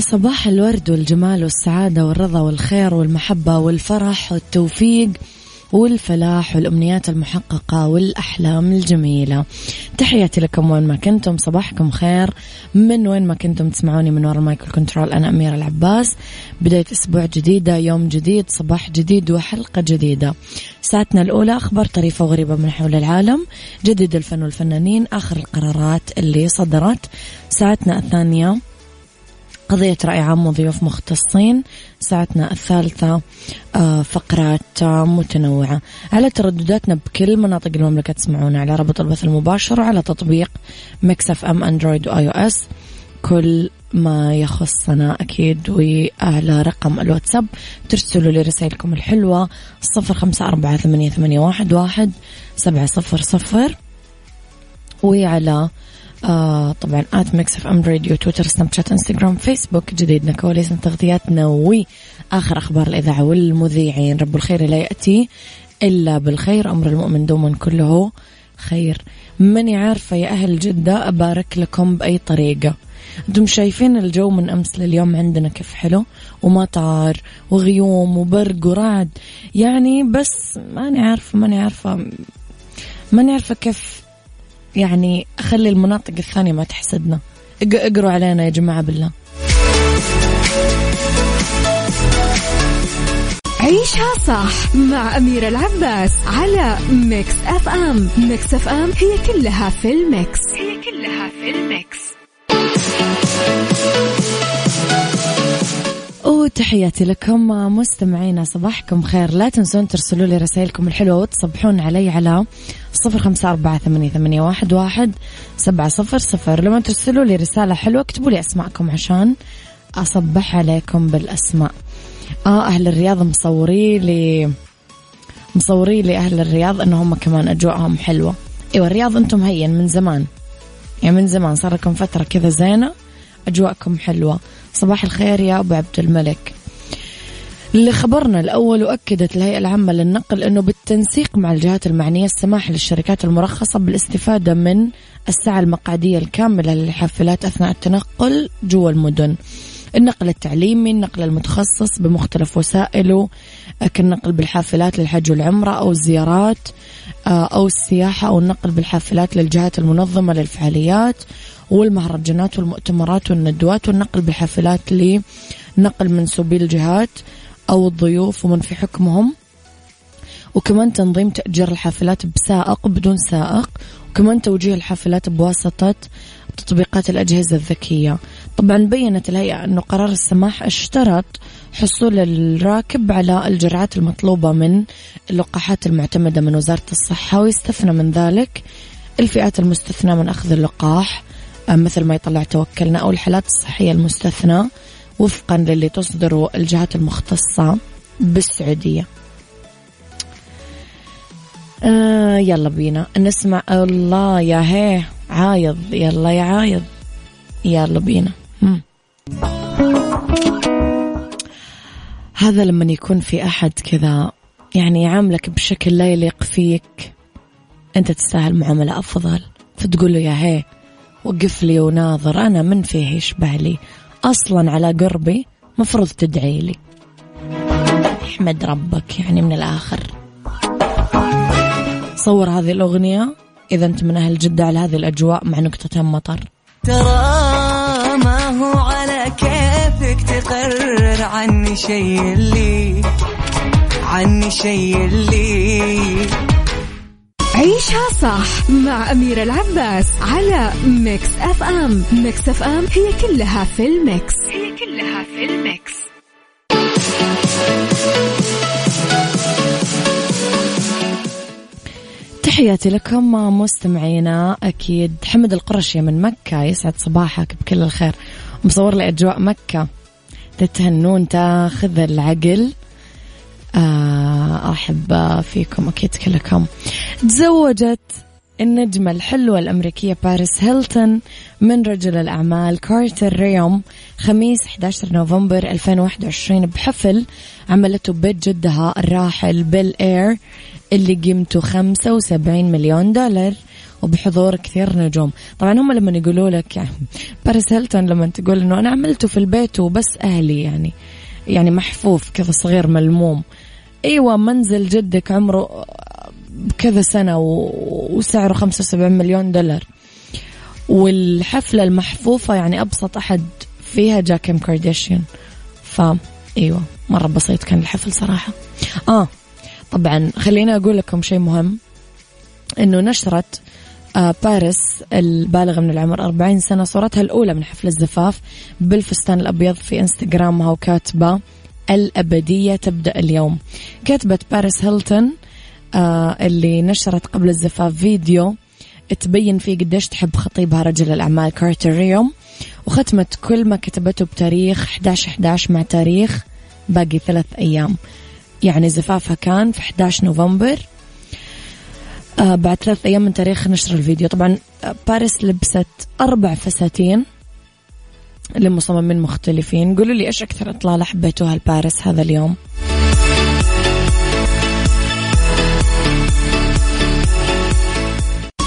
صباح الورد والجمال والسعادة والرضا والخير والمحبة والفرح والتوفيق والفلاح والأمنيات المحققة والأحلام الجميلة. تحياتي لكم وين ما كنتم صباحكم خير. من وين ما كنتم تسمعوني من وراء مايكل كنترول أنا أميرة العباس. بداية أسبوع جديدة يوم جديد صباح جديد وحلقة جديدة. ساعتنا الأولى أخبار طريفة وغريبة من حول العالم جديد الفن والفنانين آخر القرارات اللي صدرت. ساعتنا الثانية قضية رأي عام وضيوف مختصين. ساعتنا الثالثة آه، فقرات متنوعة. على تردداتنا بكل مناطق المملكة تسمعونا على رابط البث المباشر وعلى تطبيق Mix FM Android و iOS كل ما يخصنا أكيد وعلى رقم الواتساب ترسلوا لي رسائلكم الحلوة. صفر خمسة أربعة ثمانية, ثمانية واحد, واحد سبعة صفر صفر. وعلى آه طبعا at Mix FM Radio تويتر سناب شات إنستغرام فيسبوك جديدنا كواليسنا تغطياتنا وآخر أخبار الإذاعة والمذيعين. رب الخير لا يأتي إلا بالخير أمر المؤمن دوما كله خير. ماني عارفة يا أهل جدة أبارك لكم بأي طريقة. أنتم شايفين الجو من أمس لليوم عندنا كيف حلو؟ ومطر وغيوم وبرق ورعد. يعني بس ماني عارفة ماني عارفة ماني عارفة كيف يعني أخلي المناطق الثانية ما تحسدنا. اقروا علينا يا جماعة بالله. عيشها صح مع أميرة العباس على Mix FM. Mix FM هي كلها في ال mix. هي كلها في ال mix. وتحياتي لكم مستمعينا صباحكم خير. لا تنسون ترسلوا لي رسائلكم الحلوة وتصبحون علي على صفر خمسة أربعة ثمانية, ثمانية واحد, واحد سبعة صفر صفر. لما ترسلوا لي رسالة حلوة اكتبوا لي أسماءكم عشان أصبح عليكم بالأسماء. آه أهل الرياض مصوري لي مصوري لي أهل الرياض أنهم كمان أجواءهم حلوة. أيوة الرياض أنتم هين من زمان. يعني من زمان صار لكم فترة كذا زينة أجواءكم حلوة. صباح الخير يا أبو عبد الملك. لخبرنا الأول وأكدت الهيئة العامة للنقل أنه بالتنسيق مع الجهات المعنية السماح للشركات المرخصة بالاستفادة من الساعة المقعدية الكاملة للحافلات أثناء التنقل جوا المدن. النقل التعليمي النقل المتخصص بمختلف وسائله كالنقل بالحافلات للحج والعمرة أو الزيارات آه، أو السياحة أو النقل بالحافلات للجهات المنظمة للفعاليات والمهرجانات والمؤتمرات والندوات والنقل بالحافلات لنقل منسوبي الجهات أو الضيوف ومن في حكمهم. وكمان تنظيم تأجير الحافلات بسائق بدون سائق. وكمان توجيه الحافلات بواسطة تطبيقات الأجهزة الذكية. طبعا بينت الهيئة أنه قرار السماح اشترط حصول الراكب على الجرعات المطلوبة من اللقاحات المعتمدة من وزارة الصحة ويستثنى من ذلك الفئات المستثنى من أخذ اللقاح. مثل ما يطلع توكلنا أو الحالات الصحية المستثنى وفقا للي تصدره الجهات المختصة بالسعودية. آه يلا بينا. نسمع الله يا هي عايض. يلا يا عايض. يلا بينا. مم. هذا لما يكون في أحد كذا يعني يعاملك بشكل لا يليق فيك أنت تستاهل معاملة أفضل. فتقول له يا هي وقف لي وناظر. أنا من فيه يشبه لي أصلا على قربي مفروض تدعي لي. أحمد ربك يعني من الآخر. صور هذه الأغنية إذا أنت من أهل جدة على هذه الأجواء مع نقطة مطر ترى ما هو على كيفك تقرر عني شيء اللي عني شيء اللي عيشها صح مع أميرة العباس على Mix FM. Mix FM هي كلها في ال mix. هي كلها في ال mix. تحياتي لكم مستمعينا. أكيد حمد القرشي من مكة يسعد صباحك بكل الخير. مصور لي أجواء مكة. تتهنون تاخذ العقل. آه أرحب فيكم أكيد كلكم. تزوجت النجمة الحلوة الأمريكية باريس هيلتون من رجل الأعمال كارتر ريوم خميس 11 نوفمبر 2021 بحفل عملته ببيت جدها الراحل بيل إير اللي قيمته 75 مليون دولار وبحضور كثير نجوم. طبعا هم لما يقولوا لك يعني باريس هيلتون لما تقول إنه أنا عملته في البيت وبس أهلي يعني يعني محفوف كذا صغير ملموم. إيوه منزل جدك عمره بكذا سنة وسعره 75 مليون دولار. والحفلة المحفوفة يعني أبسط أحد فيها جا كيم كارديشيان. فا أيوة مرة بسيط كان الحفل صراحة. آه طبعا خليني أقول لكم شيء مهم. إنه نشرت آه باريس البالغة من العمر 40 سنة صورتها الأولى من حفل الزفاف بالفستان الأبيض في إنستغرامها وكاتبة الأبدية تبدأ اليوم. كتبت باريس هيلتون آه اللي نشرت قبل الزفاف فيديو تبين فيه قديش تحب خطيبها رجل الأعمال كارتر ريوم وختمت كل ما كتبته بتاريخ 11 11 مع تاريخ باقي ثلاث أيام. يعني زفافها كان في 11 نوفمبر. آه بعد ثلاث أيام من تاريخ نشر الفيديو. طبعا آه، باريس لبست أربع فساتين. لمصممين مختلفين. قولوا لي إيش أكثر إطلالة حبيتوها لباريس هذا اليوم؟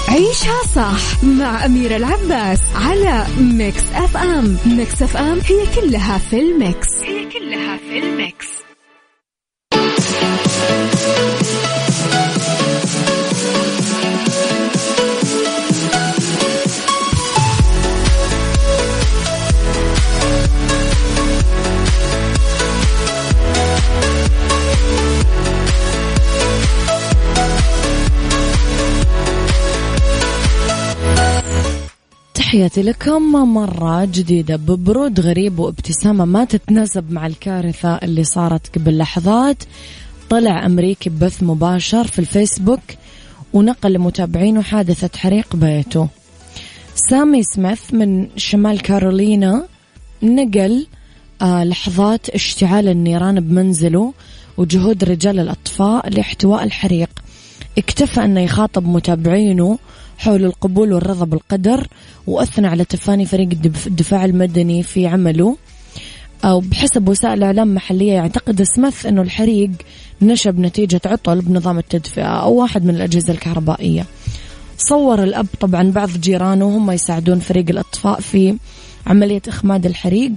عيشها صح مع أميرة العباس على Mix FM. Mix FM هي كلها في ال mix. تحياتي لكم مرة جديدة ببرود غريب وابتسامة ما تتناسب مع الكارثة اللي صارت قبل لحظات. طلع أمريكي ببث مباشر في الفيسبوك ونقل لمتابعينه حادثة حريق بيته. سامي سميث من شمال كارولينا نقل آه لحظات اشتعال النيران بمنزله وجهود رجال الأطفاء لاحتواء الحريق. اكتفى أنه يخاطب متابعينه حول القبول والرضا بالقدر وأثنى على تفاني فريق الدفاع المدني في عمله. أو بحسب وسائل إعلام محلية يعتقد سميث أنه الحريق نشب نتيجة عطل بنظام التدفئة أو واحد من الأجهزة الكهربائية. صور الأب طبعا بعض جيرانه هم يساعدون فريق الأطفاء في عملية إخماد الحريق.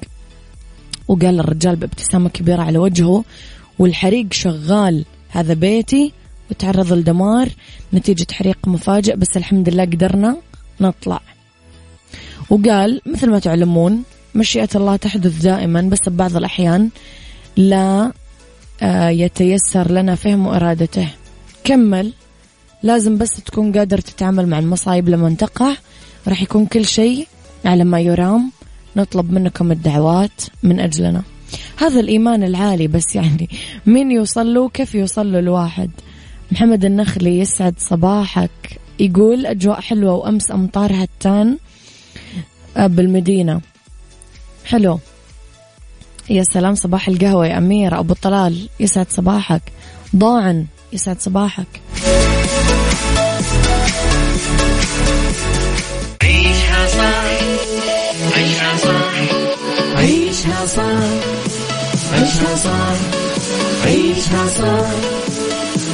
وقال الرجال بابتسامة كبيرة على وجهه والحريق شغال هذا بيتي وتعرض لدمار نتيجة حريق مفاجئ بس الحمد لله قدرنا نطلع. وقال مثل ما تعلمون مشيئة الله تحدث دائما بس ببعض الأحيان لا آه، يتيسر لنا فهم إرادته. كمل. لازم بس تكون قادر تتعامل مع المصايب لما تقع. راح يكون كل شيء على ما يرام. نطلب منكم الدعوات من أجلنا. هذا الإيمان العالي بس يعني. مين يوصل له؟ كيف يوصل له الواحد؟ محمد النخلي يسعد صباحك. يقول أجواء حلوة وأمس أمطار هتان آه، بالمدينة. حلو. يا سلام صباح القهوة يا أمير. أبو طلال يسعد صباحك. ضاعن يسعد صباحك. عيشها صح. عيشها صح. عيشها صح. عيشها صح. عيشها صح.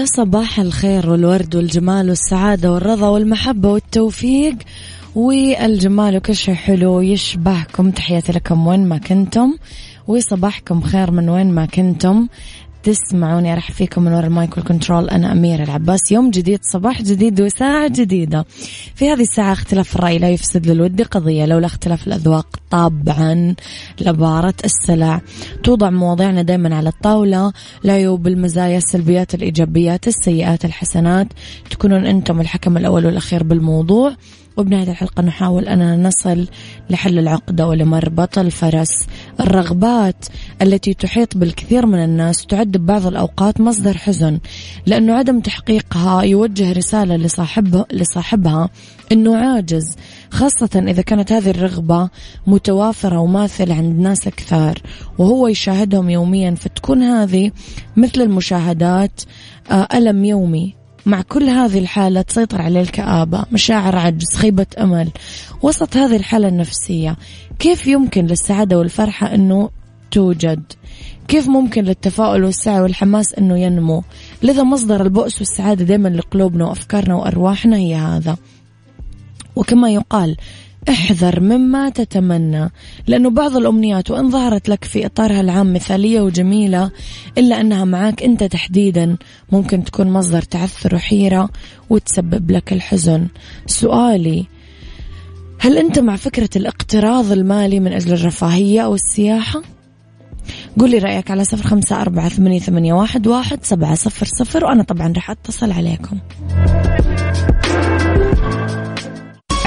يا صباح الخير والورد والجمال والسعادة والرضا والمحبة والتوفيق. والجمال وكل شيء حلو يشبهكم. تحياتي لكم وين ما كنتم وصباحكم خير من وين ما كنتم. تسمعوني أرحب فيكم من وراء ال mic وال control. أنا أميرة العباس. يوم جديد صباح جديد وساعة جديدة. في هذه الساعة اختلاف الرأي لا يفسد للود قضية لولا اختلاف الأذواق. طبعا لبارت السلع. توضع مواضيعنا دائما على الطاولة. العيوب المزايا السلبيات الإيجابيات السيئات الحسنات. تكونون أنتم الحكم الأول والأخير بالموضوع. وبنهاية الحلقة نحاول أننا نصل لحل العقدة ولمربط الفرس الرغبات التي تحيط بالكثير من الناس تعد ببعض الأوقات مصدر حزن لأنه عدم تحقيقها يوجه رسالة لصاحبه لصاحبها أنه عاجز خاصة إذا كانت هذه الرغبة متوافرة وماثلة عند ناس كثار وهو يشاهدهم يوميا فتكون هذه مثل المشاهدات آه، ألم يومي. مع كل هذه الحالة تسيطر عليه الكآبة مشاعر عجز خيبة أمل. وسط هذه الحالة النفسية كيف يمكن للسعادة والفرحة أنه توجد؟ كيف ممكن للتفاؤل والسعي والحماس أنه ينمو؟ لذا مصدر البؤس والسعادة دائما لقلوبنا وأفكارنا وأرواحنا هي هذا. وكما يقال احذر مما تتمنى لأنه بعض الأمنيات وإن ظهرت لك في إطارها العام مثالية وجميلة إلا أنها معك أنت تحديدا ممكن تكون مصدر تعثر وحيرة وتسبب لك الحزن سؤالي هل أنت مع فكرة الاقتراض المالي من أجل الرفاهية أو السياحة؟ قولي رأيك على صفر خمسة أربعة ثمانية, واحد سبعة صفر صفر وأنا طبعا راح أتصل عليكم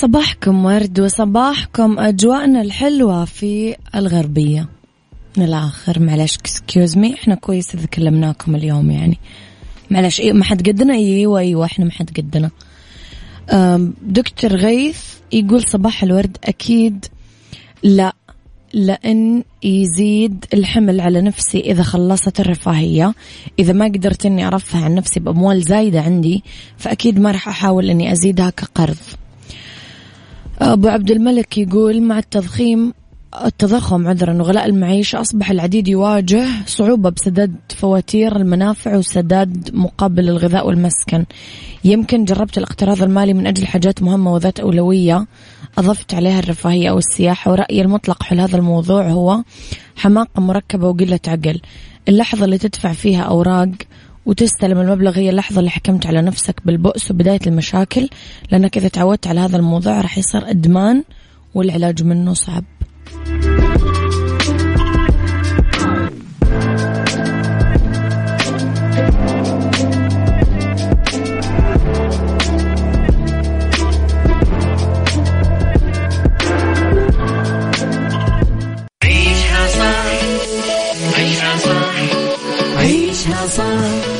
صباحكم ورد وصباحكم أجواءنا الحلوة في الغربية. من الآخر معلش excuse me إحنا كويس إذا كلمناكم اليوم يعني. معلش إيه ما حد قدنا؟ أيوه أيوه إحنا ما حد قدنا. دكتور غيث يقول صباح الورد. أكيد لا لأن يزيد الحمل على نفسي إذا خلصت الرفاهية. إذا ما قدرت أني أرفه عن نفسي بأموال زايدة عندي فأكيد ما راح أحاول أني أزيدها كقرض. أبو عبد الملك يقول مع التضخيم التضخم عذرا وغلاء المعيشة أصبح العديد يواجه صعوبة بسداد فواتير المنافع وسداد مقابل الغذاء والمسكن. يمكن جربت الاقتراض المالي من أجل حاجات مهمة وذات أولوية. أضفت عليها الرفاهية أو السياحة ورأيي المطلق حول هذا الموضوع هو حماقة مركبة وقلة عقل. اللحظة اللي تدفع فيها أوراق وتستلم المبلغ هي اللحظة اللي حكمت على نفسك بالبؤس وبداية المشاكل لأنك إذا تعودت على هذا الموضوع راح يصير إدمان والعلاج منه صعب. عيشها صح عيشها صح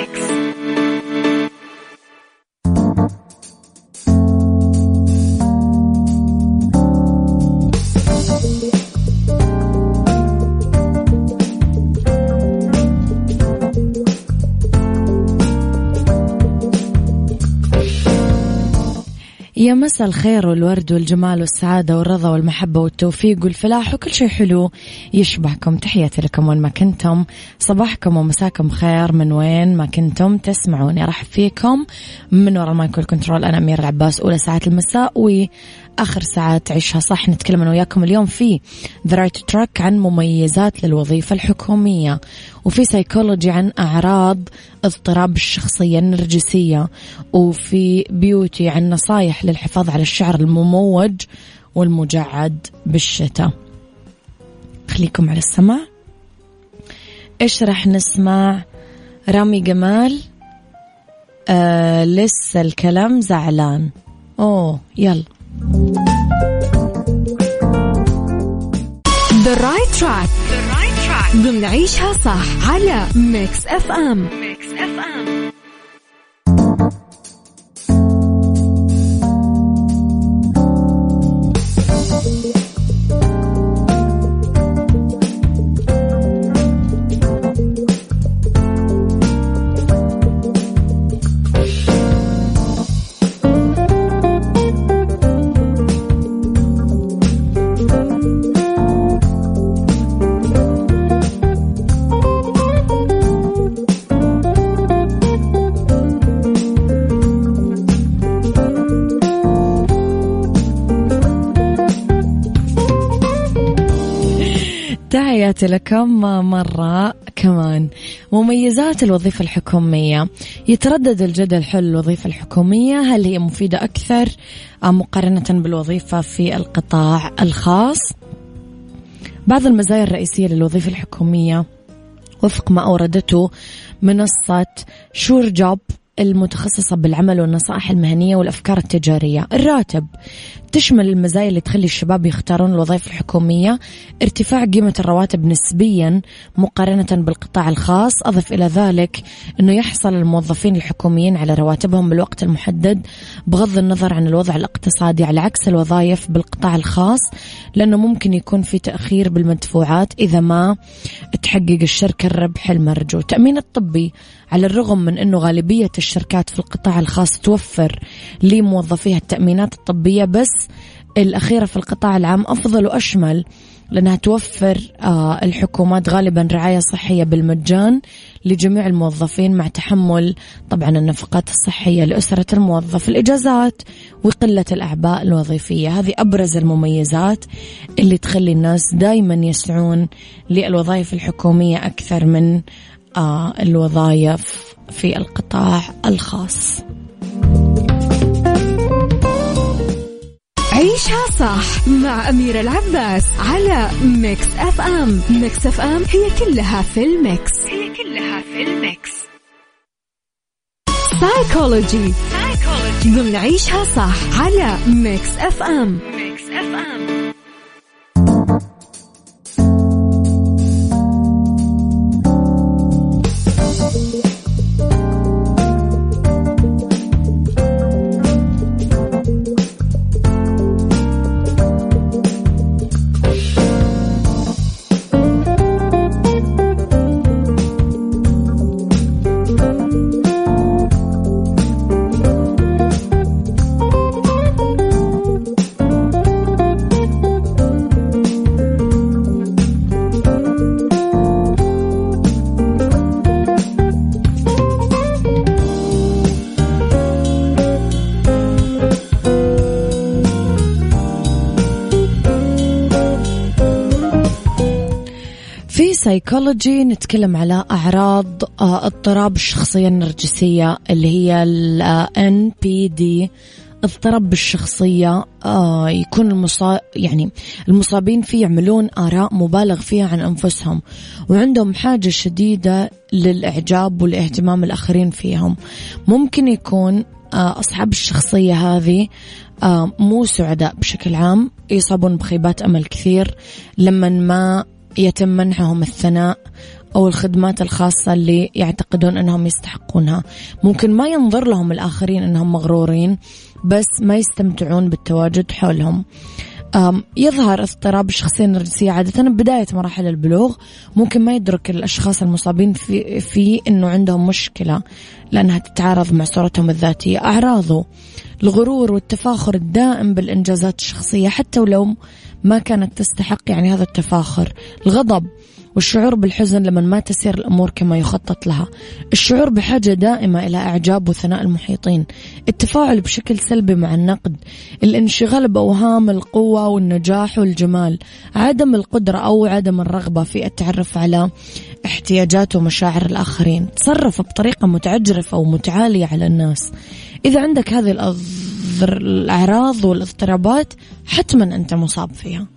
يا مساء الخير والورد والجمال والسعادة والرضا والمحبة والتوفيق والفلاح وكل شيء حلو يشبهكم. تحياتي لكم وين ما كنتم. صباحكم ومساكم خير. من وين ما كنتم تسمعوني. أرحب فيكم. من وراء ال mic وال control أنا أميرة العباس. أولى ساعات المساء وآخر ساعات عيشها صح. نتكلم أنا وياكم اليوم في the right track عن مميزات للوظيفة الحكومية. وفي سيكولوجي عن أعراض اضطراب الشخصية النرجسية وفي بيوتي عن نصايح للحفاظ على الشعر المموج والمجعد بالشتاء. خليكم على السمع إيش راح نسمع رامي جمال آه لسه الكلام زعلان. أوه يلا. The right track. ضمن صح على ميكس أف أم ميكس أف أم لكم مرة كمان. مميزات الوظيفة الحكومية. يتردد الجدل حول الوظيفة الحكومية. هل هي مفيدة أكثر مقارنة بالوظيفة في القطاع الخاص؟ بعض المزايا الرئيسية للوظيفة الحكومية. وفق ما أوردته منصة شور جوب المتخصصة بالعمل والنصائح المهنية والأفكار التجارية. الراتب تشمل المزايا اللي تخلي الشباب يختارون الوظائف الحكومية ارتفاع قيمة الرواتب نسبيا مقارنة بالقطاع الخاص. أضف إلى ذلك أنه يحصل الموظفين الحكوميين على رواتبهم بالوقت المحدد بغض النظر عن الوضع الاقتصادي على عكس الوظائف بالقطاع الخاص لأنه ممكن يكون في تأخير بالمدفوعات إذا ما تحقق الشركة الربح المرجو. التأمين الطبي على الرغم من أنه غالبية الشركات في القطاع الخاص توفر لموظفيها التأمينات الطبية بس الأخيرة في القطاع العام أفضل وأشمل لأنها توفر آه الحكومات غالبا رعاية صحية بالمجان لجميع الموظفين مع تحمل طبعا النفقات الصحية لأسرة الموظف الإجازات وقلة الأعباء الوظيفية. هذه أبرز المميزات اللي تخلي الناس دايما يسعون للوظائف الحكومية أكثر من الوظائف في القطاع الخاص. عيشها عيشها صح مع أميرة العباس على Mix FM. Mix FM هي كلها في ال mix. هي كلها في الميكس. سايكولوجي ضمن عيشها صح على Mix FM. Mix FM. سايكولوجي نتكلم على أعراض آه، اضطراب الشخصية النرجسية اللي هي ال NPD اضطراب بالشخصية آه يكون المصاب يعني المصابين فيه يعملون آراء مبالغ فيها عن أنفسهم وعندهم حاجة شديدة للإعجاب والاهتمام الآخرين فيهم. ممكن يكون آه أصحاب الشخصية هذه آه مو سعداء بشكل عام يصابون بخيبات أمل كثير لما ما يتم منحهم الثناء أو الخدمات الخاصة اللي يعتقدون أنهم يستحقونها. ممكن ما ينظر لهم الآخرين أنهم مغرورين بس ما يستمتعون بالتواجد حولهم. يظهر اضطراب الشخصية النرجسية عادة بداية مراحل البلوغ. ممكن ما يدرك الأشخاص المصابين في, في أنه عندهم مشكلة لأنها تتعارض مع صورتهم الذاتية. أعراضه الغرور والتفاخر الدائم بالإنجازات الشخصية حتى ولو ما كانت تستحق يعني هذا التفاخر. الغضب والشعور بالحزن لما ما تسير الأمور كما يخطط لها. الشعور بحاجة دائمة إلى إعجاب وثناء المحيطين. التفاعل بشكل سلبي مع النقد. الانشغال بأوهام القوة والنجاح والجمال. عدم القدرة أو عدم الرغبة في التعرف على احتياجات ومشاعر الآخرين. تصرف بطريقة متعجرفة ومتعالية على الناس. إذا عندك هذه الأعراض والاضطرابات حتما أنت مصاب فيها.